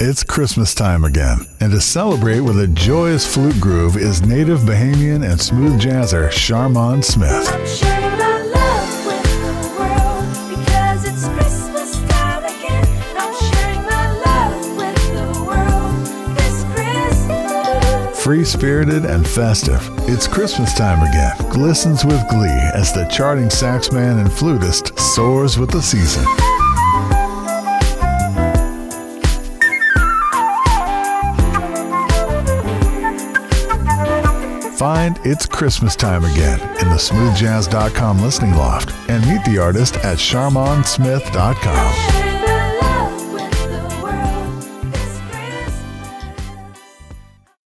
It's Christmas time again, and to celebrate with a joyous flute groove is native Bahamian and smooth jazzer Sharmond Smith. Sharing my love with the world because it's Christmas time again. I'm sharing my love with the world this Christmas. Free spirited and festive, it's Christmas time again. Glistens with glee as the charting saxman and flutist soars with the season. Find It's Christmas Time Again in the smoothjazz.com listening loft and meet the artist at sharmondsmith.com.